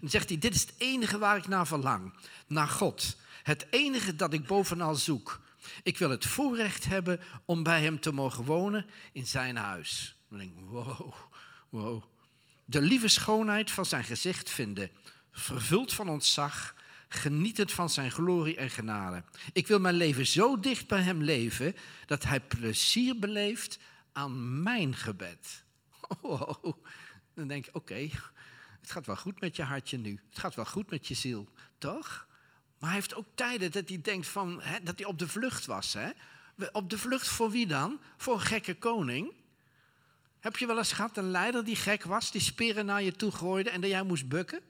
dan zegt hij, dit is het enige waar ik naar verlang. Naar God. Het enige dat ik bovenal zoek. Ik wil het voorrecht hebben om bij hem te mogen wonen in zijn huis. Dan denk ik, wow, wow. De lieve schoonheid van zijn gezicht vinden. Vervuld van ontzag genietend van zijn glorie en genade. Ik wil mijn leven zo dicht bij hem leven dat hij plezier beleeft aan mijn gebed. Oh, dan denk ik, oké, het gaat wel goed met je hartje nu. Het gaat wel goed met je ziel, toch? Maar hij heeft ook tijden dat hij denkt van, hè, dat hij op de vlucht was. Hè? Op de vlucht voor wie dan? Voor een gekke koning. Heb je wel eens gehad een leider die gek was, die speren naar je toe gooide en dat jij moest bukken?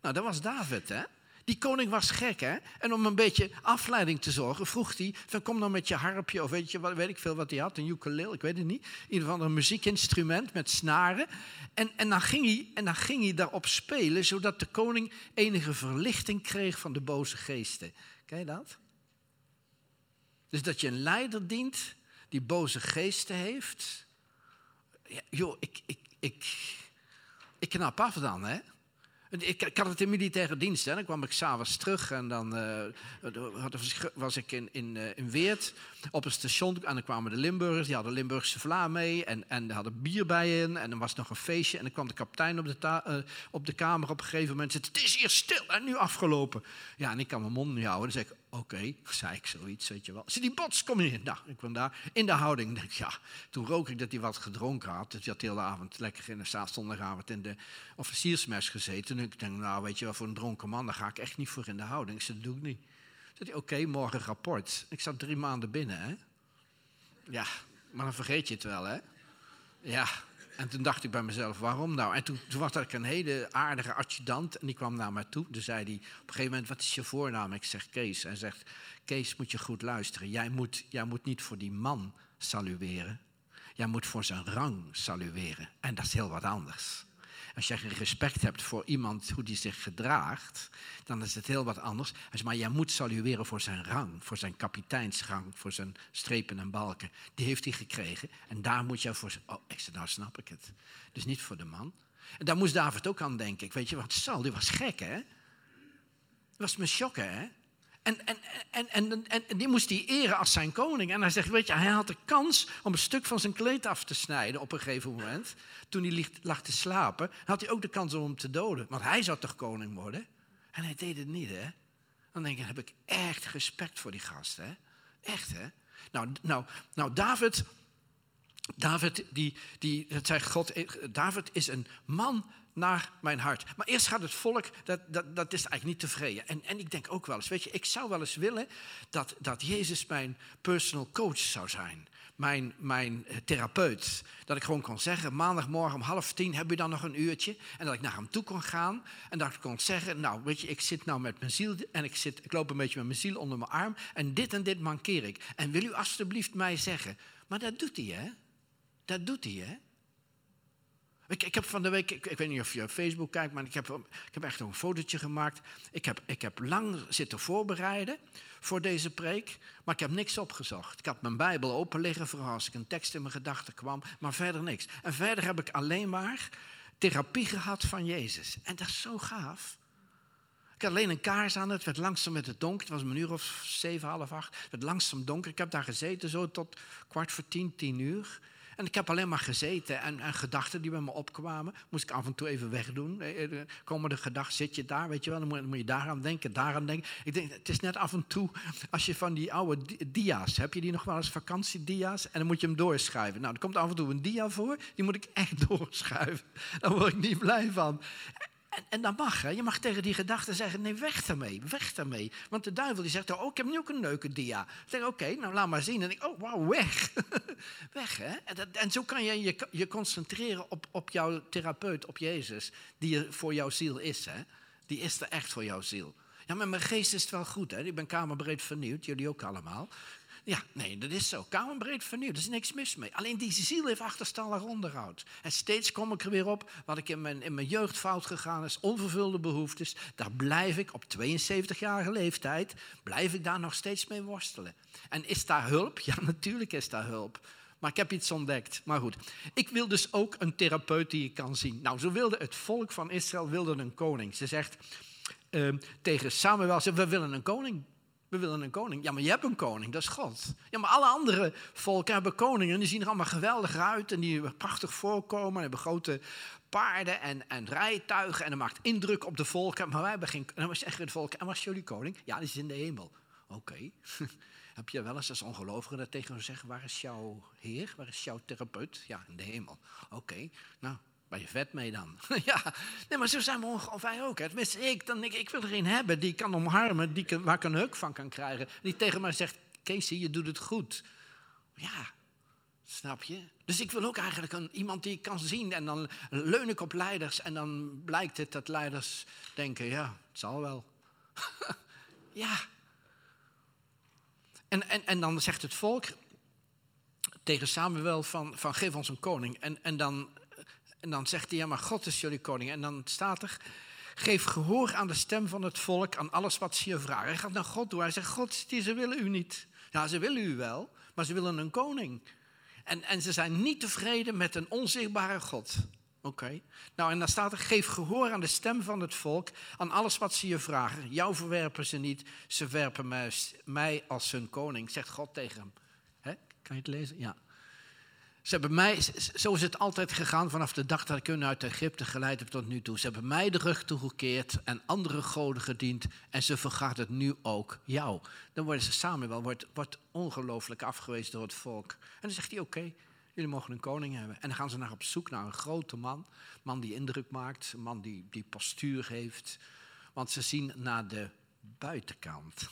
Nou, dat was David, hè? Die koning was gek, hè? En om een beetje afleiding te zorgen, vroeg hij: van, Kom dan met je harpje, of weet, je, wat, weet ik veel wat hij had, een ukulele, ik weet het niet. In ieder geval een muziekinstrument met snaren. En, en, dan ging hij, en dan ging hij daarop spelen, zodat de koning enige verlichting kreeg van de boze geesten. Ken je dat? Dus dat je een leider dient die boze geesten heeft. Ja, joh, ik, ik, ik, ik knap af dan, hè? Ik, had het in militaire dienst. Hè. Dan kwam ik s'avonds terug en dan uh, was ik in, in, uh, in Weert op een station. En dan kwamen de Limburgers, die hadden Limburgse vla mee en, en hadden bier bij hen. En er was nog een feestje en dan kwam de kapitein op de, uh, op de kamer op een gegeven moment. En zei, het is hier stil en nu afgelopen. Ja, en ik kan mijn mond niet houden. Dan zei ik, oké, zei ik zoiets, weet je wel. Ze die bots, kom je in. Nou, ik kwam daar in de houding. Denk, ja, toen rook ik dat hij wat gedronken had. Dus hij had de hele avond lekker in de zondagavond in de officiersmes gezeten. En ik denk, nou, weet je wel, voor een dronken man, daar ga ik echt niet voor in de houding. Ik zei, dat doe ik niet. Zei oké, morgen rapport. Ik zat drie maanden binnen, hè. Ja, maar dan vergeet je het wel, hè. Ja, en toen dacht ik bij mezelf, waarom nou? En toen, toen was er een hele aardige adjudant en die kwam naar mij toe. Toen zei hij op een gegeven moment, wat is je voornaam? Ik zeg Kees. Hij zegt, Kees moet je goed luisteren. Jij moet, jij moet niet voor die man salueren. Jij moet voor zijn rang salueren. En dat is heel wat anders. Als je respect hebt voor iemand, hoe die zich gedraagt, dan is het heel wat anders. Maar jij moet salueren voor zijn rang, voor zijn kapiteinsrang, voor zijn strepen en balken. Die heeft hij gekregen. En daar moet je voor. Oh, ik nou snap ik het. Dus niet voor de man. En daar moest David ook aan denken. Ik weet je wat, Sal, die was gek, hè? Dat was me schokken, hè? En, en, en, en, en, die moest hij eren als zijn koning. En hij zegt, weet je, hij had de kans om een stuk van zijn kleed af te snijden op een gegeven moment. Toen hij lag te slapen, had hij ook de kans om hem te doden. Want hij zou toch koning worden? En hij deed het niet, hè? Dan denk ik, heb ik echt respect voor die gast, hè? Echt, hè? Nou, nou, nou David, David, die, die, dat zei God, David is een man naar mijn hart. Maar eerst gaat het volk, dat, dat, dat is eigenlijk niet tevreden. En, en ik denk ook wel eens, weet je, ik zou wel eens willen dat, dat Jezus mijn personal coach zou zijn. Mijn, mijn eh, therapeut. Dat ik gewoon kon zeggen, maandagmorgen om half tien heb je dan nog een uurtje. En dat ik naar hem toe kon gaan. En dat ik kon zeggen, nou weet je, ik zit nou met mijn ziel en ik, zit, ik loop een beetje met mijn ziel onder mijn arm. En dit en dit mankeer ik. En wil u alstublieft mij zeggen. Maar dat doet hij, hè? Dat doet hij, hè? Ik, ik heb van de week, ik, ik, weet niet of je op Facebook kijkt, maar ik heb, ik heb echt een fotootje gemaakt. Ik heb, ik heb lang zitten voorbereiden voor deze preek, maar ik heb niks opgezocht. Ik had mijn Bijbel open liggen voor als ik een tekst in mijn gedachten kwam, maar verder niks. En verder heb ik alleen maar therapie gehad van Jezus. En dat is zo gaaf. Ik had alleen een kaars aan, het werd langzaam met het donker. Het was een uur of zeven, half acht. Het werd langzaam donker. Ik heb daar gezeten zo tot kwart voor tien, tien uur. En ik heb alleen maar gezeten en, en, gedachten die bij me opkwamen, moest ik af en toe even wegdoen. Eh, eh, komen de gedachten, zit je daar, weet je wel, dan moet, moet je daaraan denken, daaraan denken. Ik denk, het is net af en toe, als je van die oude dia's, heb je die nog wel eens vakantiedia's? En dan moet je hem doorschrijven. Nou, er komt af en toe een dia voor, die moet ik echt doorschuiven. Daar word ik niet blij van. En, en dat mag, hè? je mag tegen die gedachten zeggen, nee, weg daarmee, weg daarmee. Want de duivel die zegt, oh, ik heb nu ook een leuke dia. Ik zeg, oké, nou laat maar zien. En ik, oh, wauw, weg. weg, hè? En, dat, en, zo kan je, je je concentreren op, op jouw therapeut, op Jezus, die er voor jouw ziel is, hè? Die is er echt voor jouw ziel. Ja, maar mijn geest is het wel goed, hè? Ik ben kamerbreed vernieuwd, jullie ook allemaal. Ja, nee, dat is zo. Kamerbreed vernieuwd, er is niks mis mee. Alleen die ziel heeft achterstallig onderhoud. En steeds kom ik er weer op wat ik in mijn, in mijn jeugd fout gegaan is, onvervulde behoeftes. Daar blijf ik op 72-jarige leeftijd, blijf ik daar nog steeds mee worstelen. En is daar hulp? Ja, natuurlijk is daar hulp. Maar ik heb iets ontdekt. Maar goed, ik wil dus ook een therapeut die je kan zien. Nou, zo wilde het volk van Israël wilde een koning. Ze zegt uh, tegen Samuel, we willen een koning. We willen een koning. Ja, maar je hebt een koning, dat is God. Ja, maar alle andere volken hebben koningen. Die zien er allemaal geweldig uit en die prachtig voorkomen. En hebben grote paarden en, en rijtuigen. En dat maakt indruk op de volken. Maar wij hebben geen... En dan zeggen de volken, en was jullie koning? Ja, die is in de hemel. Oké. Heb je wel eens als ongelovige dat tegen hem zeggen, waar is jouw heer? Waar is jouw therapeut? Ja, in de hemel. Oké, nou, ben je vet mee dan? ja, nee, maar zo zijn we wij ook. Tenminste, ik, dan, ik, ik wil er een hebben die kan omarmen, die kan, waar ik een huk van kan krijgen. Die tegen mij zegt, Casey, je doet het goed. Ja, snap je? Dus ik wil ook eigenlijk een, iemand die ik kan zien. En dan leun ik op leiders. En dan blijkt het dat leiders denken, ja, het zal wel. ja. En, en, en dan zegt het volk tegen Samuel van, van geef ons een koning. En, en dan en dan zegt hij, ja maar God is jullie koning. En dan staat er, geef gehoor aan de stem van het volk, aan alles wat ze je vragen. Hij gaat naar God toe, hij zegt, God, die, ze willen u niet. Ja, ze willen u wel, maar ze willen een koning. En, en ze zijn niet tevreden met een onzichtbare God. Oké. Nou, en dan staat er: geef gehoor aan de stem van het volk, aan alles wat ze je vragen. Jou verwerpen ze niet, ze werpen mij, mij als hun koning, zegt God tegen hem. He? Kan je het lezen? Ja. Ze mij, zo is het altijd gegaan vanaf de dag dat ik hun uit Egypte geleid heb tot nu toe. Ze hebben mij de rug toegekeerd en andere goden gediend en ze vergaat het nu ook jou. Dan worden ze samen wel, wordt, wordt ongelooflijk afgewezen door het volk. En dan zegt hij, oké, jullie mogen een koning hebben. En dan gaan ze naar op zoek naar een grote man, man die indruk maakt, een man die, die postuur heeft. Want ze zien naar de buitenkant.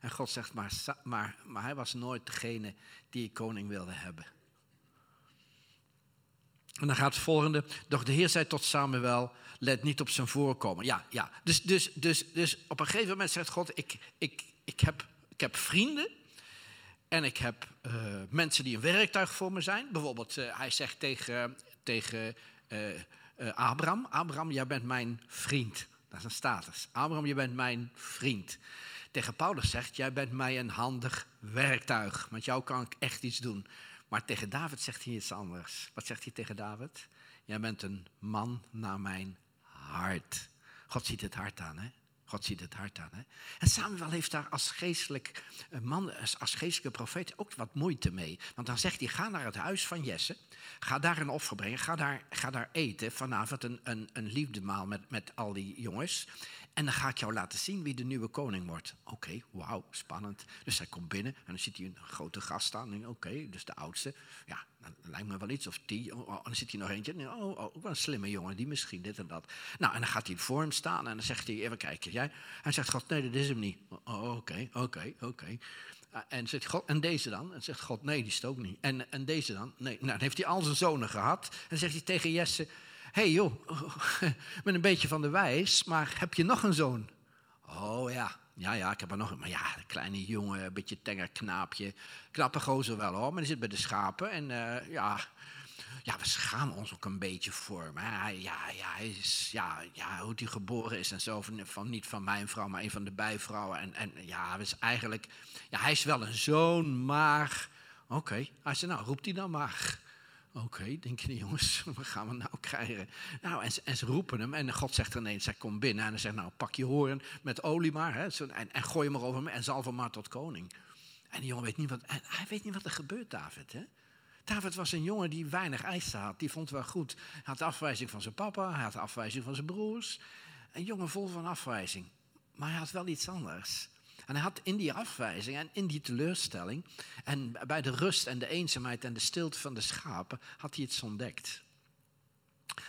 En God zegt, maar, maar, maar hij was nooit degene die koning wilde hebben. En dan gaat het volgende. Doch de Heer zei tot Samuel, let niet op zijn voorkomen. Ja, ja. Dus, dus, dus, dus op een gegeven moment zegt God, ik, ik, ik, heb, ik heb vrienden. En ik heb uh, mensen die een werktuig voor me zijn. Bijvoorbeeld, uh, hij zegt tegen, tegen uh, Abraham, Abraham, jij bent mijn vriend. Dat is een status. Abraham, je bent mijn vriend. Tegen Paulus zegt, jij bent mij een handig werktuig. Met jou kan ik echt iets doen. Maar tegen David zegt hij iets anders. Wat zegt hij tegen David? Jij bent een man naar mijn hart. God ziet het hart aan, hè? God ziet het hart aan. Hè? En Samuel heeft daar als geestelijk eh, man, als geestelijke profeet ook wat moeite mee. Want dan zegt hij, ga naar het huis van Jesse. Ga daar een offer brengen. Ga daar, ga daar eten. Vanavond een, een, een liefdemaal met, met al die jongens. En dan ga ik jou laten zien wie de nieuwe koning wordt. Oké, wauw, spannend. Dus hij komt binnen en dan ziet hij een grote gast staan. Oké, dus de oudste. Ja, dan lijkt me wel iets. Of die. Oh, oh, dan zit hij nog eentje. Oh, oh, ook een slimme jongen, die misschien dit en dat. Nou, en dan gaat hij voor hem staan en dan zegt hij, even kijken. Jij? Hij zegt, God, nee, dat is hem niet. Oh, oké, oké, oké. En zegt God, en deze dan? En zegt God, nee, die is het ook niet. En, en deze dan? Nee. Nou, dan heeft hij al zijn zonen gehad. En zegt hij tegen Jesse, hey joh, ben een beetje van de wijs, maar heb je nog een zoon? Oh ja, ja, ja, ik heb er nog een. Maar ja, kleine jongen, een beetje tenger knaapje. Knappe gozer wel hoor, maar die zit bij de schapen. En uh, ja, ja, we schamen ons ook een beetje voor Maar ja, ja, hij is, ja, ja, hoe hij geboren is en zo. Van, niet van mijn vrouw, maar een van de bijvrouwen. En, en ja, is eigenlijk, ja, hij is wel een zoon, maar. Oké, hij zei, nou, roept hij dan maar. Oké, denk je, jongens, wat gaan we nou krijgen? Nou, en, ze roepen hem en God zegt ineens, hij komt binnen en hij zegt, nou, pak je horen met olie maar, hè, en, en gooi hem maar over me en zalf hem maar tot koning. En die jongen weet niet wat, hij weet niet wat er gebeurt, David, hè. David was een jongen die weinig eisen had, die vond wel goed. Hij had afwijzing van zijn papa, hij had afwijzing van zijn broers. Een jongen vol van afwijzing, maar hij had wel iets anders. En hij had in die afwijzing en in die teleurstelling en bij de rust en de eenzaamheid en de stilte van de schapen had hij iets ontdekt.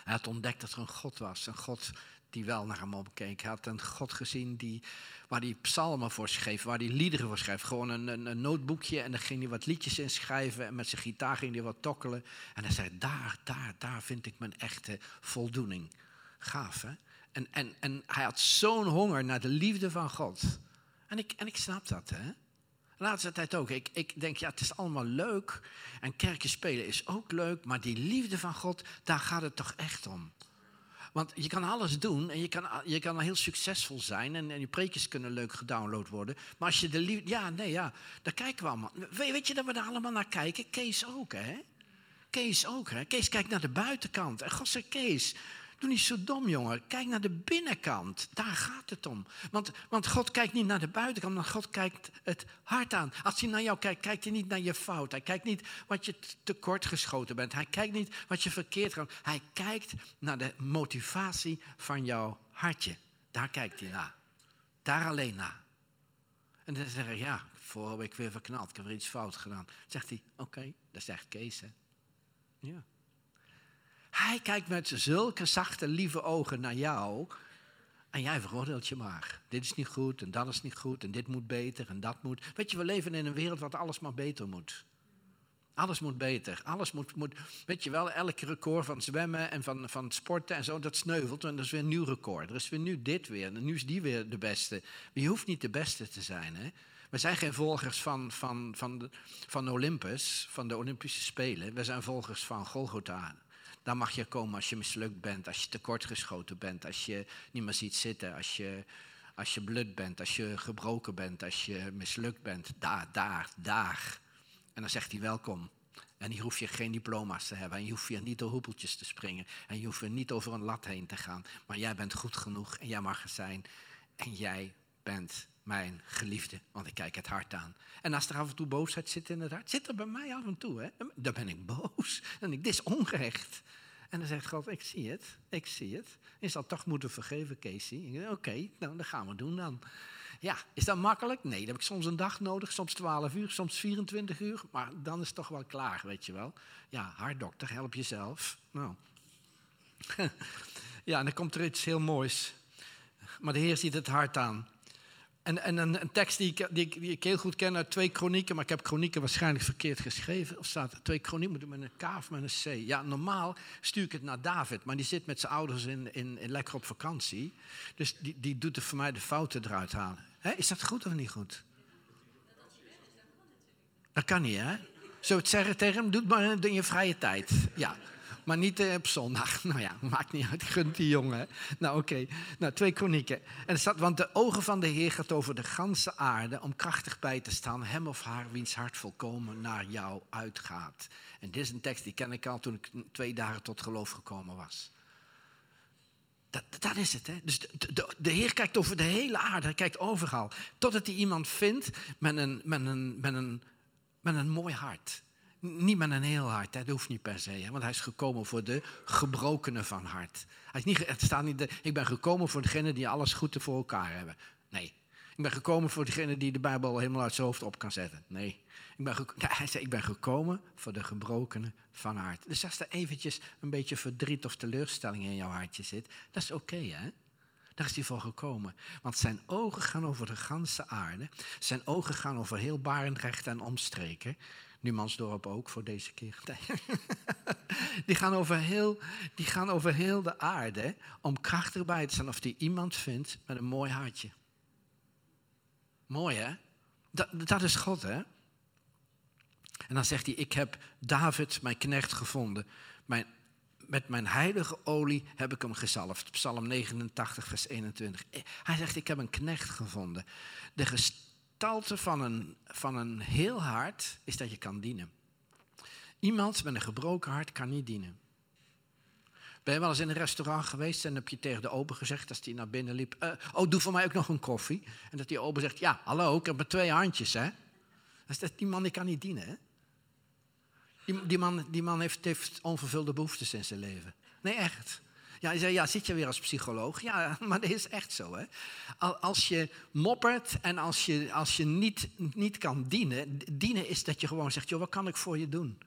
Hij had ontdekt dat er een God was, een God die wel naar hem opkeek. Had een God gezien die, waar hij psalmen voor schreef, waar hij liederen voor schreef. Gewoon een, een, een noteboekje en daar ging hij wat liedjes in schrijven en met zijn gitaar ging hij wat tokkelen. En hij zei, daar, daar, daar vind ik mijn echte voldoening. Gaaf? En, en, en hij had zo'n honger naar de liefde van God. En ik, en ik snap dat, hè. Laatste tijd ook. Ik, ik denk, ja, het is allemaal leuk. En kerkje spelen is ook leuk. Maar die liefde van God, daar gaat het toch echt om. Want je kan alles doen en je kan, je kan heel succesvol zijn en, en je preekjes kunnen leuk gedownload worden. Maar als je de liefde, ja, nee, ja, daar kijken we allemaal. Weet je dat we daar allemaal naar kijken? Kees ook, hè? Kees ook, hè? Kees kijkt naar de buitenkant. En God zegt, Kees, Doe niet zo dom, jongen. Kijk naar de binnenkant. Daar gaat het om. Want, want God kijkt niet naar de buitenkant, maar God kijkt het hart aan. Als hij naar jou kijkt, kijkt hij niet naar je fout. Hij kijkt niet wat je tekort geschoten bent. Hij kijkt niet wat je verkeerd gaat. Hij kijkt naar de motivatie van jouw hartje. Daar kijkt hij naar. Daar alleen naar. En dan zeg ik, ja, vorige week weer verknald. Ik heb weer iets fout gedaan. Zegt hij, oké, dat is echt Kees, hè. Ja. Hij kijkt met zulke zachte, lieve ogen naar jou. En jij veroordeelt je maar. Dit is niet goed en dat is niet goed en dit moet beter en dat moet. Weet je, we leven in een wereld waar alles maar beter moet. Alles moet beter. Alles moet, moet weet je wel, elke record van zwemmen en van, van sporten en zo, dat sneuvelt. En dat is weer een nieuw record. Er is weer nu dit weer. En nu is die weer de beste. je hoeft niet de beste te zijn. Hè? We zijn geen volgers van, van, van, de, van Olympus, van de Olympische Spelen. We zijn volgers van Golgotha. Daar mag je komen als je mislukt bent, als je tekortgeschoten bent, als je niet meer ziet zitten, als je, als je blut bent, als je gebroken bent, als je mislukt bent. Daar, daar, daar. En dan zegt hij welkom. En hier hoef je geen diploma's te hebben. En je hoeft hier niet door hoepeltjes te springen. En je hoeft er niet over een lat heen te gaan. Maar jij bent goed genoeg en jij mag er zijn. En jij bent mijn geliefde, want ik kijk het hart aan. En als er af en toe boosheid zit in het hart, zit er bij mij af en toe, hè? dan ben ik boos. En ik, dit is ongerecht. En dan zegt God, ik zie het, ik zie het. Je zal toch moeten vergeven, Casey. Oké, nou, dat gaan we doen dan. Ja, is dat makkelijk? Nee, dan heb ik soms een dag nodig, soms 12 uur, soms 24 uur. Maar dan is het toch wel klaar, weet je wel. Ja, hartdokter, help jezelf. Nou. ja, en dan komt er iets heel moois. Maar de Heer ziet het hart aan. En, en een, tekst die ik, die, die ik, heel goed ken uit twee kronieken, maar ik heb kronieken waarschijnlijk verkeerd geschreven. Of staat er twee kronieken met een K of met een C? Ja, normaal stuur ik het naar David, maar die zit met zijn ouders in, in, lekker op vakantie. Dus die, die doet er voor mij de fouten eruit halen. is dat goed of niet goed? Dat kan niet, hè? Zo het zeggen tegen hem? Doe het maar in je vrije tijd. Ja maar niet uh, op zondag. Nou ja, maakt niet uit, gunt die jongen. Nou oké, nou twee kronieken. En er staat, want de ogen van de Heer gaat over de ganse aarde om krachtig bij te staan, hem of haar wiens hart volkomen naar jou uitgaat. En dit is een tekst die ken ik al toen ik twee dagen tot geloof gekomen was. Dat, dat is het. Hè? Dus de, de, de, Heer kijkt over de hele aarde, hij kijkt overal. Totdat hij iemand vindt met een, met een, met een, met een mooi hart. Niet met een heel hart, dat hoeft niet per se. Hè? Want hij is gekomen voor de gebrokenen van hart. Hij is niet, het staat niet, ik ben gekomen voor degenen die alles goed voor elkaar hebben. Nee. Ik ben gekomen voor degene die de Bijbel helemaal uit zijn hoofd op kan zetten. Nee. Ik ben hij zei, ik ben gekomen voor de gebrokenen van hart. Dus als er eventjes een beetje verdriet of teleurstelling in jouw hartje zit, dat is oké, hè? Daar is hij voor gekomen. Want zijn ogen gaan over de ganse aarde. Zijn ogen gaan over heel Barendrecht en omstreken. Numansdorp ook voor deze keer. die, gaan over heel, die gaan over heel de aarde om krachtig bij te staan of die iemand vindt met een mooi hartje. Mooi hè? Dat, dat is God hè? En dan zegt hij, ik heb David, mijn knecht, gevonden. Mijn, met mijn heilige olie heb ik hem gezalfd. Psalm 89, vers 21. Hij zegt, ik heb een knecht gevonden. De gestalte van een, van een heel hart is dat je kan dienen. Iemand met een gebroken hart kan niet dienen. Ben je wel eens in een restaurant geweest en heb je tegen de ober gezegd als die naar binnen liep: uh, Oh, doe voor mij ook nog een koffie. En dat die ober zegt: Ja, hallo, ik heb maar twee handjes, hè? Dat, die man die kan niet dienen, hè? Die, die man, die man heeft, heeft onvervulde behoeftes in zijn leven. Nee, echt. Ja, ja, zit je weer als psycholoog? Ja, maar dat is echt zo. Hè? Als je moppert en als je, als je niet, niet kan dienen, dienen is dat je gewoon zegt, joh, wat kan ik voor je doen?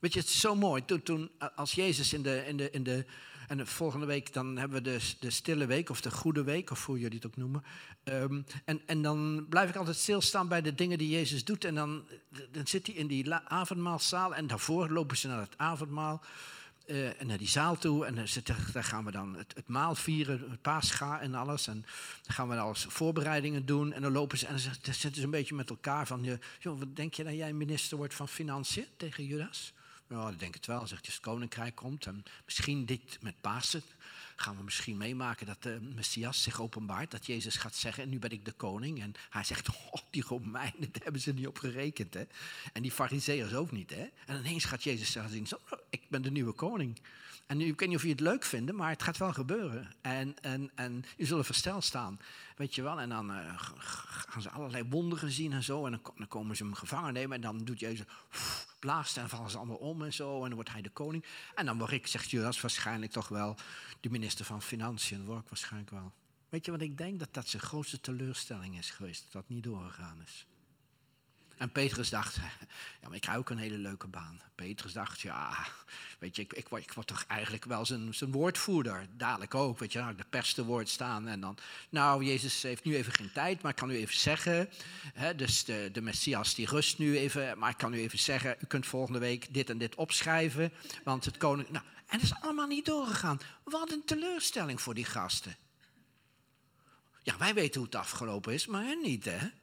Weet je, het is zo mooi. Toen, toen als Jezus in de, in de, in de, en de volgende week dan hebben we de, de stille week of de goede week, of hoe jullie het ook noemen. Um, en, en dan blijf ik altijd stilstaan bij de dingen die Jezus doet. En dan, dan zit hij in die avondmaalzaal en daarvoor lopen ze naar het avondmaal. Uh, en naar die zaal toe. En daar gaan we dan het, maal vieren, het paascha en alles. En dan gaan we alles voorbereidingen doen. En dan lopen ze en dan zitten ze een beetje met elkaar van... Joh, wat denk je dat jij minister wordt van Financiën tegen Judas? Ja, ik denk het wel. Zegt als het koninkrijk komt. En misschien dit met Pasen gaan we misschien meemaken dat de Messias zich openbaart. Dat Jezus gaat zeggen, en nu ben ik de koning. En hij zegt, oh, die Romeinen, daar hebben ze niet op gerekend. Hè? En die fariseërs ook niet. Hè? En ineens gaat Jezus zeggen, ik ben de nieuwe koning. En ik weet niet of je het leuk vindt, maar het gaat wel gebeuren. En, en, en je zullen versteld staan. Weet je wel, en dan uh, gaan ze allerlei wonderen zien en zo. En dan, komen ze hem gevangen nemen. En dan doet Jezus, blaast en vallen ze allemaal om en zo. En dan wordt hij de koning. En dan word ik, zegt Judas, waarschijnlijk toch wel de minister van Financiën. Dat word ik waarschijnlijk wel. Weet je wat ik denk? Dat dat zijn grootste teleurstelling is geweest. Dat dat niet doorgegaan is. En Petrus dacht, ja, maar ik krijg ook een hele leuke baan. Petrus dacht, ja, weet je, ik, ik, word, ik toch eigenlijk wel zijn, woordvoerder. Dadelijk ook, weet je, nou, de perste woord staan. En dan, nou, Jezus heeft nu even geen tijd, maar ik kan u even zeggen. Hè, dus de, de Messias die rust nu even, maar ik kan u even zeggen, u kunt volgende week dit en dit opschrijven. Want het koning, nou, en het is allemaal niet doorgegaan. Wat een teleurstelling voor die gasten. Ja, wij weten hoe het afgelopen is, maar hen niet, hè?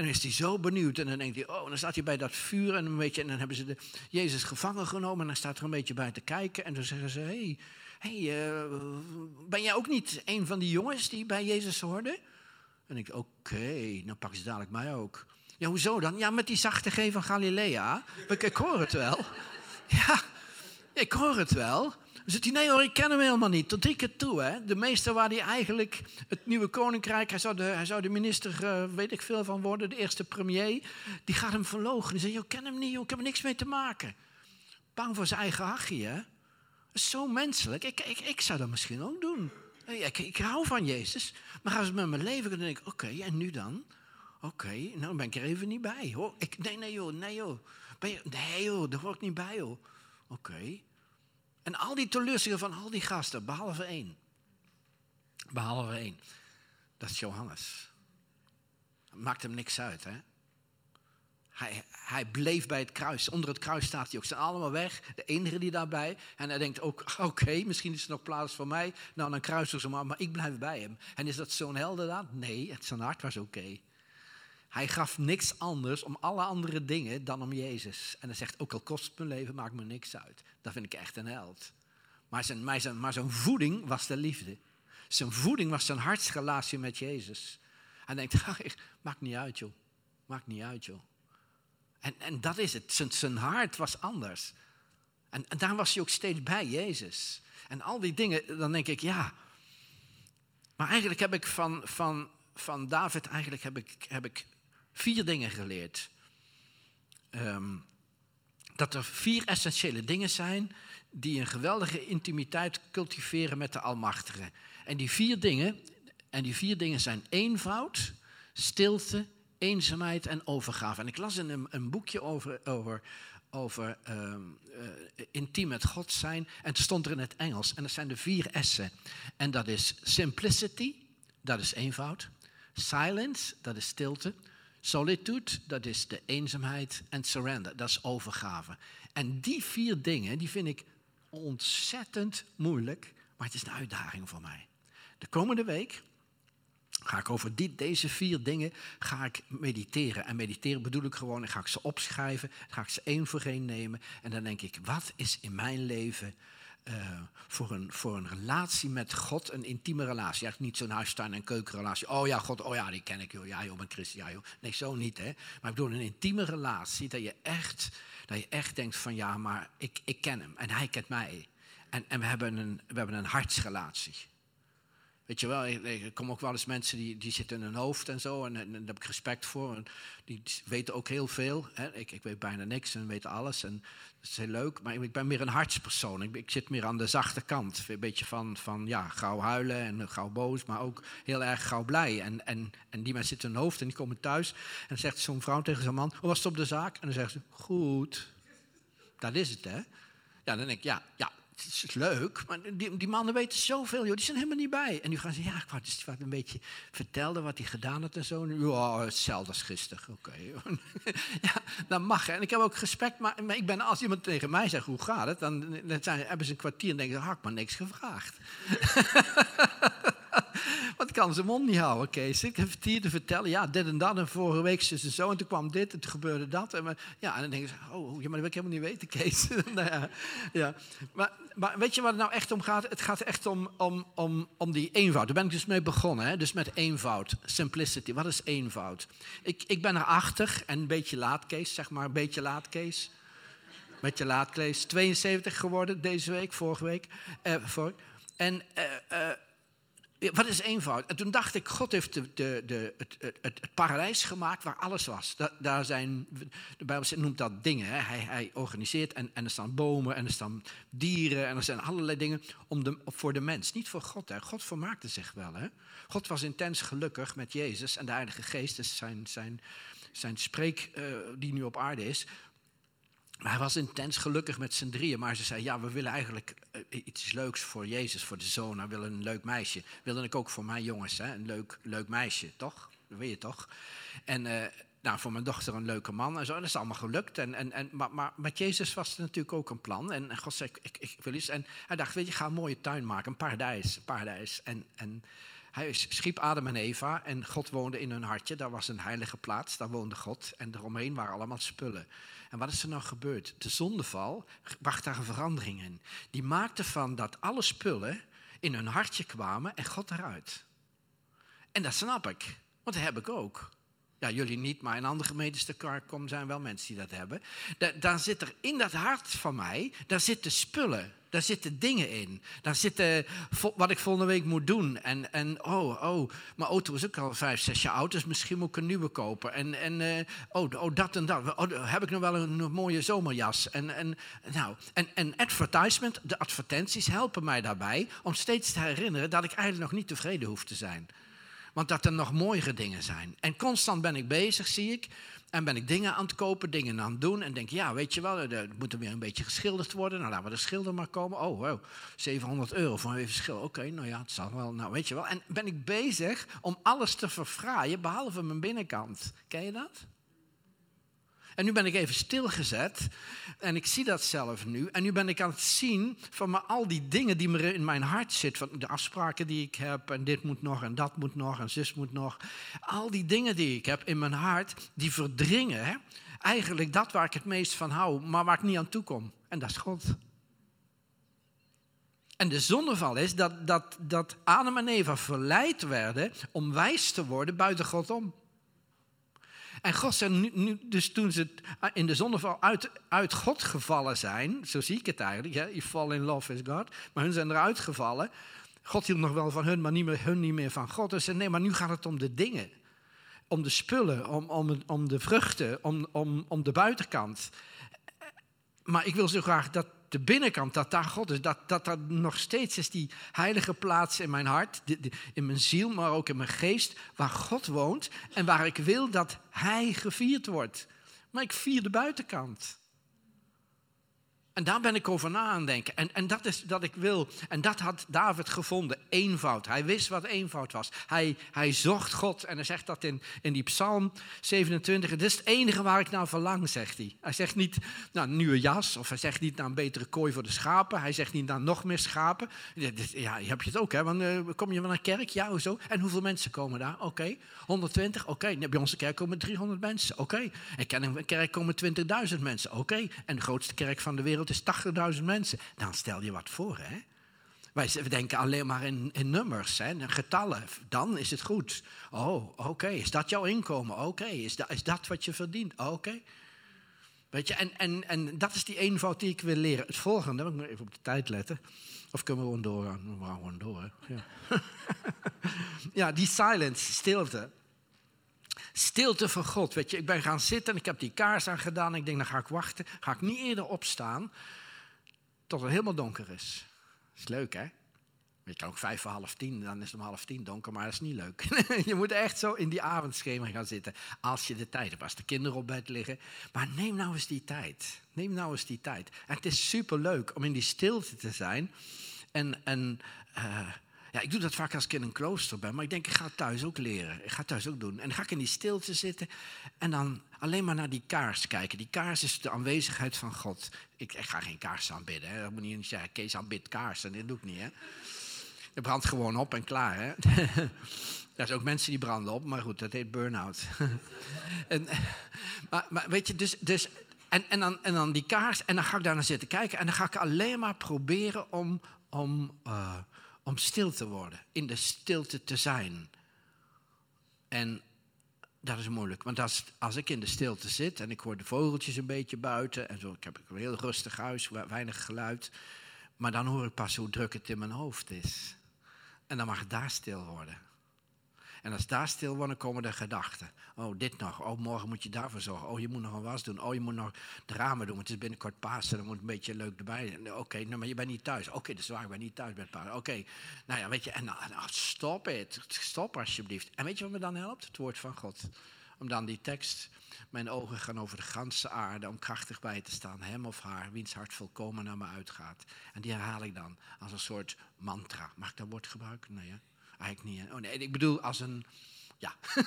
En dan is hij zo benieuwd. En dan denkt hij, oh, dan staat hij bij dat vuur. En, een beetje, en dan hebben ze de, Jezus gevangen genomen. En dan staat er een beetje bij te kijken. En dan zeggen ze, hey, hey, uh, ben jij ook niet een van die jongens die bij Jezus hoorden? En ik, oké, dan pakken ze dadelijk mij ook. Ja, hoezo dan? Ja, met die zachte G van Galilea. Ik, ik hoor het wel. Ja, ik hoor het wel. Zegt hij, nee hoor, ik ken hem helemaal niet. Tot drie keer toe, hè. De meester waar hij eigenlijk het nieuwe koninkrijk... Hij zou de, hij zou de minister, uh, weet ik veel van worden, de eerste premier. Die gaat hem verlogen. Die zegt, ik ken hem niet, joh, ik heb er niks mee te maken. Bang voor zijn eigen hachje, hè. Zo menselijk. Ik, ik, ik zou dat misschien ook doen. Ik, ik hou van Jezus. Maar als het met mijn leven dan denk ik, oké, en nu dan? Oké, nou ben ik er even niet bij, hoor. Ik, nee, nee joh, nee joh. Ben je, nee joh, daar hoor ik niet bij, joh. Oké. En al die teleurstellingen van al die gasten, behalve één. Behalve één. Dat is Johannes. Maakt hem niks uit, hè? Hij, hij bleef bij het kruis. Onder het kruis staat hij ook. Ze zijn allemaal weg. De enige die daarbij. En hij denkt ook, oké, misschien is er nog plaats voor mij. Nou, dan kruisen ze maar, maar ik blijf bij hem. En is dat zo'n heldendaad? Nee, het zijn hart was oké. Hij gaf niks anders om alle andere dingen dan om Jezus. En hij zegt, ook al kost het mijn leven, maakt me niks uit. Dat vind ik echt een held. Maar zijn, maar zijn, maar zijn voeding was de liefde. Zijn voeding was zijn hartsrelatie met Jezus. Hij denkt, maakt niet uit joh. Maakt niet uit joh. En, en dat is het. Zijn, zijn hart was anders. En, en daar was hij ook steeds bij Jezus. En al die dingen, dan denk ik, ja. Maar eigenlijk heb ik van, van, van David, eigenlijk heb ik, heb ik vier dingen geleerd. Ehm, dat er vier essentiële dingen zijn die een geweldige intimiteit cultiveren met de Almachtige. En die vier dingen, en die vier dingen zijn eenvoud, stilte, eenzaamheid en overgave. En ik las in een, een boekje over, over, over um, uh, intiem met God zijn. En het stond er in het Engels. En dat zijn de vier S'en. En dat is simplicity, dat is eenvoud. Silence, dat is stilte. Solitude, dat is de eenzaamheid. En surrender, dat is overgave. En die vier dingen, die vind ik ontzettend moeilijk, maar het is een uitdaging voor mij. De komende week ga ik over deze vier dingen ga ik mediteren. En mediteren bedoel ik gewoon, dan ga ik ze opschrijven, ga ik ze één voor één nemen. En dan denk ik, wat is in mijn leven uh, voor, een, voor een relatie met God, een intieme relatie. Echt niet zo'n huistuin- en keukenrelatie. Oh ja, God, oh ja, die ken ik, joh. Ja, joh, ben christen, ja, joh. Nee, zo niet, hè. Maar ik bedoel een intieme relatie, dat je echt, dat je echt denkt van, ja, maar ik, ik ken hem en hij kent mij. En, en we, hebben een, we hebben een hartsrelatie. Weet je wel, er komen ook wel eens mensen die, die zitten in hun hoofd en zo. En, daar heb ik respect voor. En die weten ook heel veel. Hè. Ik, ik weet bijna niks en weet alles. En is heel leuk. Maar ik ben meer een hartspersoon. Ik, ik zit meer aan de zachte kant. Een beetje van, van ja, gauw huilen en gauw boos. Maar ook heel erg gauw blij. En, en, en die mensen zitten in hun hoofd en die komen thuis. En dan zegt zo'n vrouw tegen zo'n man, hoe was het op de zaak? En dan zegt ze, goed. Dat is het, hè. Ja, dan denk ik, ja, ja het is leuk, maar die, die, mannen weten zoveel, joh, die zijn helemaal niet bij. En nu gaan ze, ja, ik wou dus wat een beetje vertelde wat hij gedaan had en zo. ja, hetzelfde als gisteren, oké. ja, dat mag. En ik heb ook respect, maar, maar, ik ben, als iemand tegen mij zegt, hoe gaat het? Dan, dan zijn, hebben ze een kwartier en denken ze, had ik maar niks gevraagd. Want ik kan zijn mond niet houden, Kees. Ik heb het hier te vertellen. Ja, dit en dat. En vorige week is het zo. En toen kwam dit. En toen gebeurde dat. En, ja, en dan denk je, oh, ja, maar dat wil ik helemaal niet weten, Kees. nou ja, ja. Maar, maar weet je waar het nou echt om gaat? Het gaat echt om, om, om, om die eenvoud. Daar ben ik dus mee begonnen. Hè? Dus met eenvoud. Simplicity. Wat is eenvoud? Ik, ik ben erachter. En een beetje laat, Kees. Zeg maar een beetje laat, Kees. Met je laat, Kees. 72 geworden deze week, vorige week. Eh. En... Uh, uh, wat is eenvoud? En toen dacht ik, God heeft de, de, de, het, het, het, paradijs gemaakt waar alles was. daar zijn, de Bijbel noemt dat dingen. Hè? Hij, hij, organiseert en, en er staan bomen en er staan dieren en er zijn allerlei dingen om voor de mens. Niet voor God. Hè? God vermaakte zich wel. Hè? God was intens gelukkig met Jezus en de Heilige Geest, dus zijn, zijn, zijn spreek uh, die nu op aarde is, hij was intens gelukkig met z'n drieën. Maar ze zei, ja, we willen eigenlijk eh, iets leuks voor Jezus, voor de zoon. We willen een leuk meisje. Wilde ik ook voor mijn jongens, hè? een leuk, leuk meisje, toch? Dat weet je toch? En uh, nou, voor mijn dochter een leuke man en zo. En dat is allemaal gelukt. En, en, en, maar, maar met Jezus was er natuurlijk ook een plan. En God zei, ik, ik wil iets. En hij dacht, weet je, ga een mooie tuin maken, een paradijs. Een paradijs. En, en hij schiep Adam en Eva en God woonde in hun hartje. Daar was een heilige plaats, daar woonde God. En eromheen waren allemaal spullen. En wat is er nou gebeurd? De zondeval bracht daar een verandering in. Die maakte van dat alle spullen in hun hartje kwamen en God eruit. En dat snap ik, want dat heb ik ook. Ja, jullie niet, maar in andere gemeentes de komen zijn wel mensen die dat hebben. daar zit er in dat hart van mij, daar zitten spullen. Daar zitten dingen in. Daar zitten wat ik volgende week moet doen. En, en oh, oh, mijn auto is ook al vijf, zes jaar oud, dus misschien moet ik een nieuwe kopen. En, en uh, oh, oh, dat en dat. Oh, heb ik nog wel een mooie zomerjas? En, en, nou, en, en advertisement, de advertenties helpen mij daarbij om steeds te herinneren dat ik eigenlijk nog niet tevreden hoef te zijn. Want dat er nog mooiere dingen zijn. En constant ben ik bezig, zie ik, en ben ik dingen aan het kopen, dingen aan het doen. En denk, ja, weet je wel, er moet er weer een beetje geschilderd worden. Nou, laten we de schilder maar komen. Oh, wow, 700 euro voor een verschil. Oké, nou ja, het zal wel. Nou, weet je wel. En ben ik bezig om alles te verfraaien, behalve mijn binnenkant. Ken je dat? En nu ben ik even stilgezet en ik zie dat zelf nu. En nu ben ik aan het zien van al die dingen die me in mijn hart zitten. Van de afspraken die ik heb en dit moet nog en dat moet nog en zus moet nog. Al die dingen die ik heb in mijn hart, die verdringen hè? eigenlijk dat waar ik het meest van hou, maar waar ik niet aan toe kom. En dat is God. En de zondeval is dat, dat, dat Adam en Eva verleid werden om wijs te worden buiten God om. En God zei nu, nu, dus toen ze in de zonneval uit, uit God gevallen zijn, zo zie ik het eigenlijk, ja, you fall in love with God, maar hun zijn eruit gevallen. God hield nog wel van hun, maar niet meer, hun niet meer van God. Dus nee, maar nu gaat het om de dingen. Om de spullen, om, om, om de vruchten, om, om, om de buitenkant. Maar ik wil zo graag dat de binnenkant, dat daar God is, dat, dat er nog steeds is die heilige plaats in mijn hart, in mijn ziel, maar ook in mijn geest, waar God woont en waar ik wil dat Hij gevierd wordt. Maar ik vier de buitenkant. En daar ben ik over na aan denken. En, en dat is dat ik wil. En dat had David gevonden. Eenvoud. Hij wist wat eenvoud was. Hij, hij zocht God. En hij zegt dat in, in die psalm 27. Het is het enige waar ik naar verlang, zegt hij. Hij zegt niet naar een nieuwe jas. Of hij zegt niet naar een betere kooi voor de schapen. Hij zegt niet naar nog meer schapen. Ja, heb je het ook, hè? Want, uh, kom je van een kerk? Ja, hoezo? En hoeveel mensen komen daar? Oké. 120? Oké. Okay. Bij onze kerk komen 300 mensen. Oké. Ik ken een kerk komen 20.000 mensen. Oké. En de grootste kerk van de wereld is 80.000 mensen. Dan stel je wat voor, hè? Wij denken alleen maar in, in nummers, hè, getallen. Dan is het goed. Oh, oké. Is dat jouw inkomen? Oké. Is, dat, is dat wat je verdient? Oké. Weet je, en, en, en dat is die eenvoud die ik wil leren. Het volgende, ik moet even op de tijd letten. Of kunnen we gewoon doorgaan? We gaan gewoon door, Ja. ja, die silence, stilte. Stilte voor God. Weet je, ik ben gaan zitten en ik heb die kaars aangedaan. Ik denk, dan ga ik wachten. Ga ik niet eerder opstaan tot het helemaal donker is. Is leuk, hè? Je kan ook vijf voor half tien, dan is het om half tien donker, maar dat is niet leuk. je moet echt zo in die avondschemer gaan zitten als je de tijd hebt, als de kinderen op bed liggen. Maar neem nou eens die tijd. Neem nou eens die tijd. En het is superleuk om in die stilte te zijn en, en uh, ja, ik doe dat vaak als ik in een klooster ben, maar ik denk, ik ga thuis ook leren. Ik ga thuis ook doen. En dan ga ik in die stilte zitten en dan alleen maar naar die kaars kijken. Die kaars is de aanwezigheid van God. Ik, ga geen kaars aanbidden. Hè. Dat moet niet zeggen, Kees aanbidt kaars. Dat doe ik niet. Hè. Brandt gewoon op en klaar, hè? Er zijn ook mensen die branden op, maar goed, dat heet burn-out. en, maar, maar, weet je, dus, dus en, en, dan, en dan die kaars, en dan ga ik daar naar zitten kijken. En dan ga ik alleen maar proberen om, om, uh, om stil te worden. In de stilte te zijn. En dat is moeilijk. Want als, als ik in de stilte zit en ik hoor de vogeltjes een beetje buiten. En zo, ik heb een heel rustig huis, weinig geluid. Maar dan hoor ik pas hoe druk het in mijn hoofd is. En dan mag het daar stil worden. En als daar stil wordt, dan komen de gedachten. Oh, dit nog. Oh, morgen moet je daarvoor zorgen. Oh, je moet nog een was doen. Oh, je moet nog de ramen doen. Het is binnenkort Pasen. Dan moet een beetje leuk erbij. Oké, okay, nou, maar je bent niet thuis. Oké, dat is waar. Ik ben niet thuis met Pasen. Oké, nou ja, weet je. En nou, stop het. Stop alsjeblieft. En weet je wat me dan helpt? Het woord van God. Om dan die tekst. Mijn ogen gaan over de ganse aarde om krachtig bij te staan. Hem of haar, wiens hart volkomen naar me uitgaat. En die herhaal ik dan als een soort mantra. Mag ik dat woord gebruiken? Nee, hè? Eigenlijk niet. Oh nee, ik bedoel als een. Ja.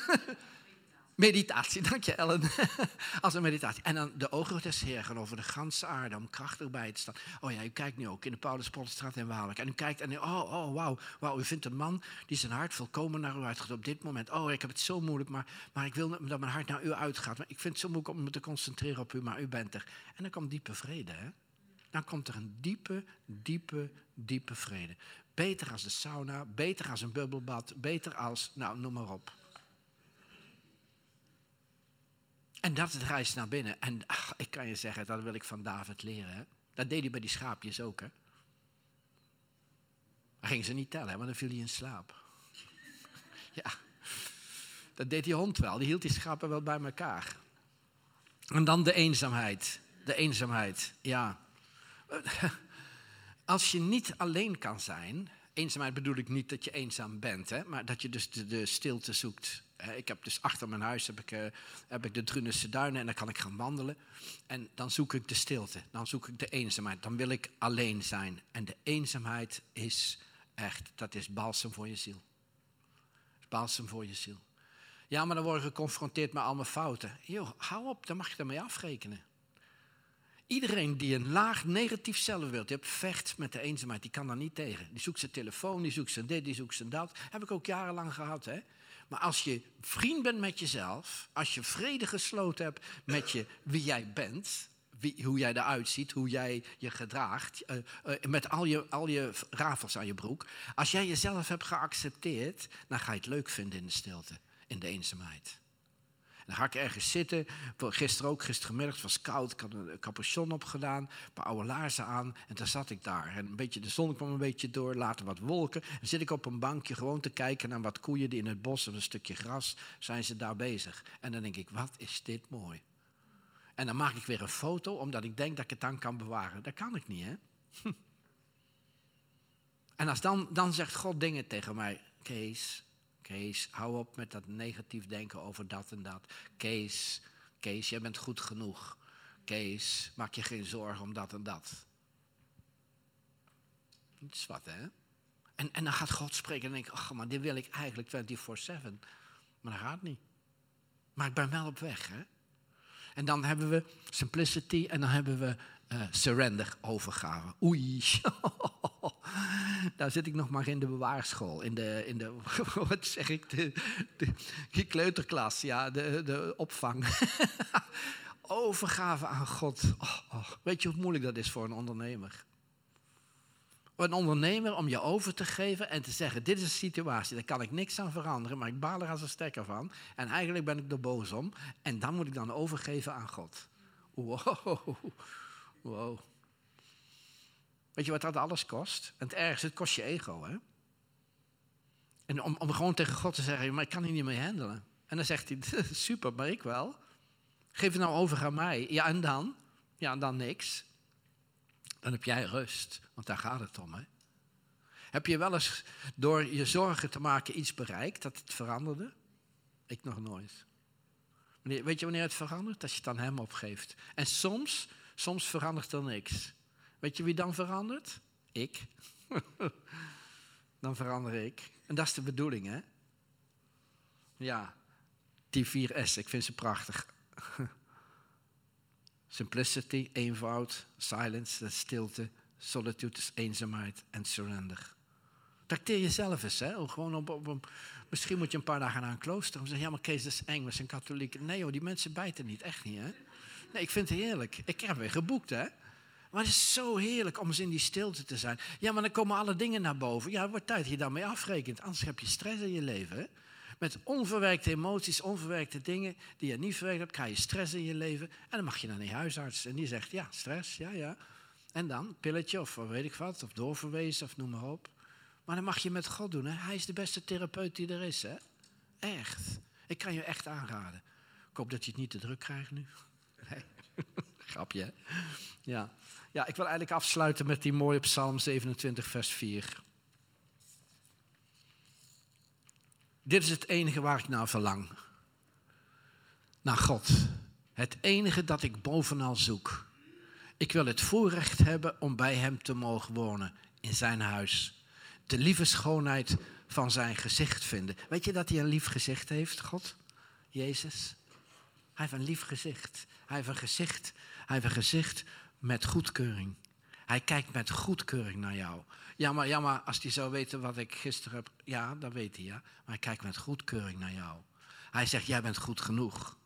meditatie, dank je Ellen. als een meditatie. En dan de ogen des Heer gaan over de ganse aarde om krachtig bij te staan. Oh ja, u kijkt nu ook in de Pauluspoortstraat in Waalwijk. En u kijkt en u, oh, oh, wauw, wauw, u vindt een man die zijn hart volkomen naar u uitgaat op dit moment. Oh, ik heb het zo moeilijk, maar, maar ik wil dat mijn hart naar u uitgaat. Maar ik vind het zo moeilijk om me te concentreren op u, maar u bent er. En dan komt diepe vrede, hè? Dan komt er een diepe, diepe, diepe vrede. Beter als de sauna, beter als een bubbelbad, beter als, nou, noem maar op. En dat het reis naar binnen. En ach, ik kan je zeggen, dat wil ik van David leren. Hè? Dat deed hij bij die schaapjes ook. Hè? Ging ze niet tellen, want dan viel hij in slaap. ja, dat deed die hond wel. Die hield die schapen wel bij elkaar. En dan de eenzaamheid. De eenzaamheid, ja. Als je niet alleen kan zijn, eenzaamheid bedoel ik niet dat je eenzaam bent, hè, maar dat je dus de, de stilte zoekt. Ik heb dus achter mijn huis heb ik, uh, heb ik de Drunense duinen en dan kan ik gaan wandelen. En dan zoek ik de stilte, dan zoek ik de eenzaamheid, dan wil ik alleen zijn. En de eenzaamheid is echt, dat is balsem voor je ziel. Balsem voor je ziel. Ja, maar dan word je geconfronteerd met al mijn fouten. Joh, hou op, dan mag je ermee afrekenen. Iedereen die een laag negatief zelfbeeld hebt, vecht met de eenzaamheid. Die kan daar niet tegen. Die zoekt zijn telefoon, die zoekt zijn dit, die zoekt zijn dat. Heb ik ook jarenlang gehad. Hè? Maar als je vriend bent met jezelf, als je vrede gesloten hebt met je, wie jij bent, wie, hoe jij eruit ziet, hoe jij je gedraagt, uh, uh, met al je, al je rafels aan je broek. Als jij jezelf hebt geaccepteerd, dan ga je het leuk vinden in de stilte, in de eenzaamheid dan ga ik ergens zitten. Gisteren ook, gistermiddag, het was koud. Ik had een capuchon opgedaan, een paar oude laarzen aan. En toen zat ik daar. En een beetje, de zon kwam een beetje door, later wat wolken. En dan zit ik op een bankje gewoon te kijken naar wat koeien die in het bos of een stukje gras zijn ze daar bezig. En dan denk ik, wat is dit mooi. En dan maak ik weer een foto, omdat ik denk dat ik het dan kan bewaren. Dat kan ik niet, hè? En als dan, dan zegt God dingen tegen mij. Kees, Kees, hou op met dat negatief denken over dat en dat. Kees, Kees, jij bent goed genoeg. Kees, maak je geen zorgen om dat en dat. Dat is wat, hè? En, en dan gaat God spreken en denk ik, ach, maar dit wil ik eigenlijk 24-7. Maar dat gaat niet. Maar ik ben wel op weg, hè? En dan hebben we simplicity en dan hebben we uh, surrender, overgave. Oei, daar zit ik nog maar in de bewaarschool. In de, in de wat zeg ik, de, kleuterklas, ja, de, de opvang. overgave aan God. Oh, oh. Weet je hoe moeilijk dat is voor een ondernemer? Een ondernemer om je over te geven en te zeggen: Dit is een situatie, daar kan ik niks aan veranderen, maar ik baal er als een stekker van. En eigenlijk ben ik er boos om. En dan moet ik dan overgeven aan God. Wow. Wow. Weet je wat dat alles kost? En het ergste, het kost je ego, hè? En om, om gewoon tegen God te zeggen, maar ik kan hier niet mee handelen. En dan zegt hij, super, maar ik wel. Geef het nou over aan mij. Ja, en dan? Ja, en dan niks. Dan heb jij rust, want daar gaat het om, hè? Heb je wel eens door je zorgen te maken iets bereikt dat het veranderde? Ik nog nooit. Weet je wanneer het verandert? Als je het aan hem opgeeft. En soms Soms verandert er niks. Weet je wie dan verandert? Ik. dan verander ik. En dat is de bedoeling, hè? Ja, die 4S, ik vind ze prachtig. Simplicity, eenvoud, silence, dat stilte, solitude is eenzaamheid en surrender. Trakteer jezelf eens, hè? Gewoon op, op, misschien moet je een paar dagen naar een klooster. En zeggen, ja, maar Kees, dat is eng, we zijn katholiek. Nee joh, die mensen bijten niet, echt niet, hè? Nee, ik vind het heerlijk. Ik heb weer geboekt, hè? Maar het is zo heerlijk om eens in die stilte te zijn. Ja, maar dan komen alle dingen naar boven. Ja, het wordt tijd dat je daarmee afrekent. Anders heb je stress in je leven? Met onverwerkte emoties, onverwerkte dingen die je niet verwerkt hebt, krijg je stress in je leven. En dan mag je naar die huisarts en die zegt, ja, stress, ja, ja. En dan, pilletje of weet ik wat, of doorverwezen of noem maar op. Maar dan mag je met God doen. Hè? Hij is de beste therapeut die er is. Hè? Echt. Ik kan je echt aanraden. Ik hoop dat je het niet te druk krijgt nu. Grapje, hè? Ja. ja, ik wil eigenlijk afsluiten met die mooie Psalm 27, vers 4. Dit is het enige waar ik naar verlang. Naar God. Het enige dat ik bovenal zoek. Ik wil het voorrecht hebben om bij Hem te mogen wonen, in Zijn huis. De lieve schoonheid van Zijn gezicht vinden. Weet je dat Hij een lief gezicht heeft, God? Jezus? Hij heeft een lief gezicht. Hij heeft een gezicht, hij gezicht met goedkeuring. Hij kijkt met goedkeuring naar jou. Ja maar, ja, maar als hij zou weten wat ik gisteren heb. Ja, dat weet hij, ja. Maar hij kijkt met goedkeuring naar jou. Hij zegt: Jij bent goed genoeg.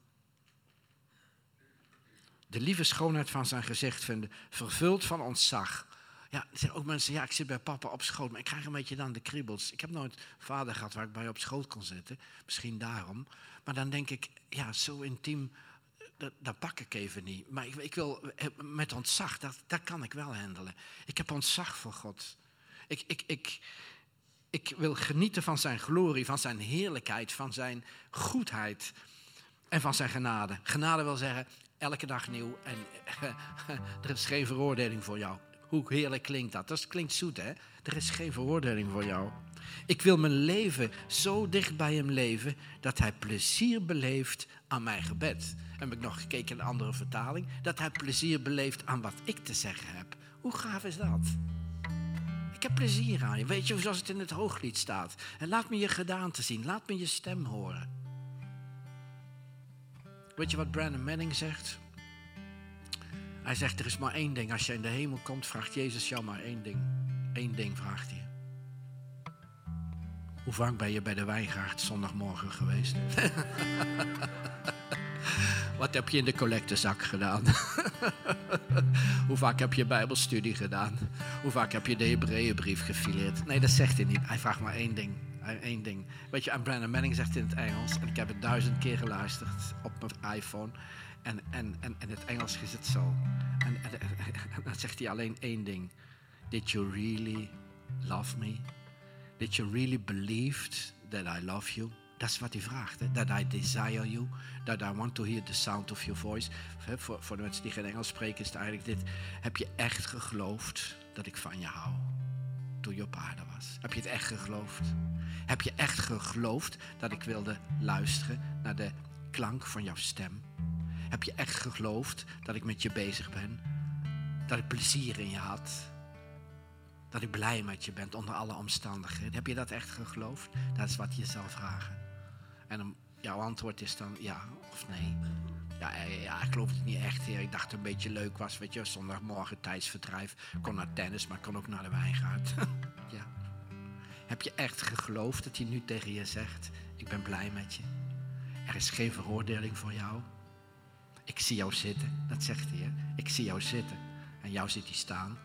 De lieve schoonheid van zijn gezicht vinden, vervuld van ontzag. Ja, er zijn ook mensen, ja, ik zit bij papa op schoot, maar ik krijg een beetje dan de kriebels. Ik heb nooit vader gehad waar ik bij op schoot kon zitten, misschien daarom. Maar dan denk ik, ja, zo intiem, dat, dat pak ik even niet. Maar ik, ik wil eh, met ontzag, dat, dat kan ik wel handelen. Ik heb ontzag voor God. Ik, ik, ik, ik wil genieten van zijn glorie, van zijn heerlijkheid, van zijn goedheid en van zijn genade. Genade wil zeggen, elke dag nieuw en er is geen veroordeling voor jou. Hoe heerlijk klinkt dat? Dat klinkt zoet, hè? Er is geen veroordeling voor jou. Ik wil mijn leven zo dicht bij hem leven dat hij plezier beleeft aan mijn gebed. En heb ik nog gekeken in een andere vertaling. Dat hij plezier beleeft aan wat ik te zeggen heb. Hoe gaaf is dat? Ik heb plezier aan je. Weet je, zoals het in het hooglied staat. En laat me je gedaante zien. Laat me je stem horen. Weet je wat Brandon Manning zegt? Hij zegt, er is maar één ding. Als je in de hemel komt, vraagt Jezus jou maar één ding. Eén ding vraagt hij. Hoe vaak ben je bij de wijngaard zondagmorgen geweest? Wat heb je in de collectezak gedaan? Hoe vaak heb je bijbelstudie gedaan? Hoe vaak heb je de Hebreeënbrief gefileerd? Nee, dat zegt hij niet. Hij vraagt maar één ding. Eén ding. Weet je, en Brandon Manning zegt in het Engels, en ik heb het duizend keer geluisterd op mijn iPhone. En, en, en, en het Engels is het zo. En, en, en dan zegt hij alleen één ding. Did you really love me? Did you really believe that I love you? Dat is wat hij vraagt. That I desire you. That I want to hear the sound of your voice. Voor, voor de mensen die geen Engels spreken is het eigenlijk dit. Heb je echt geloofd dat ik van je hou? Toen je op aarde was. Heb je het echt geloofd? Heb je echt geloofd dat ik wilde luisteren naar de klank van jouw stem? Heb je echt geloofd dat ik met je bezig ben? Dat ik plezier in je had? Dat ik blij met je ben onder alle omstandigheden? Heb je dat echt geloofd? Dat is wat je zal vragen. En jouw antwoord is dan ja of nee. Ja, ja, ik geloof het niet echt. Ik dacht het een beetje leuk was, weet je, zondagmorgen tijdsverdrijf. Kon naar tennis, maar kon ook naar de wijngaard. ja. Heb je echt geloofd dat hij nu tegen je zegt, ik ben blij met je. Er is geen veroordeling voor jou. Ik zie jou zitten, dat zegt hij. Hè? Ik zie jou zitten. En jou ziet hij staan.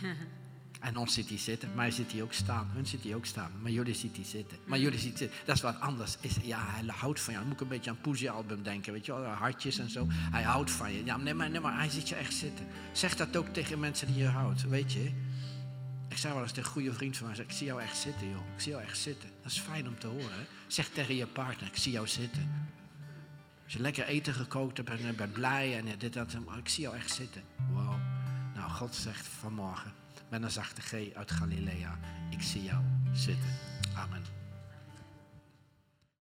En ons ziet hij zitten, mij ziet hij ook staan. Hun ziet hij ook staan, maar jullie ziet hij zitten. Maar jullie ziet zitten. Dat is wat anders. Is, ja, hij houdt van jou. Dan moet ik een beetje aan Poesie album denken, weet je wel, hartjes en zo. Hij houdt van je. Ja, nee maar, nee, maar hij ziet je echt zitten. Zeg dat ook tegen mensen die je houdt, weet je. Ik zei wel eens tegen een goede vriend van mij, ik zie jou echt zitten, joh. Ik zie jou echt zitten. Dat is fijn om te horen. Zeg tegen je partner, ik zie jou zitten. Als je lekker eten gekookt hebt en bent blij en dit, dat, ik zie jou echt zitten. Wow. Nou, God zegt vanmorgen met een zachte G uit Galilea, ik zie jou zitten. Amen.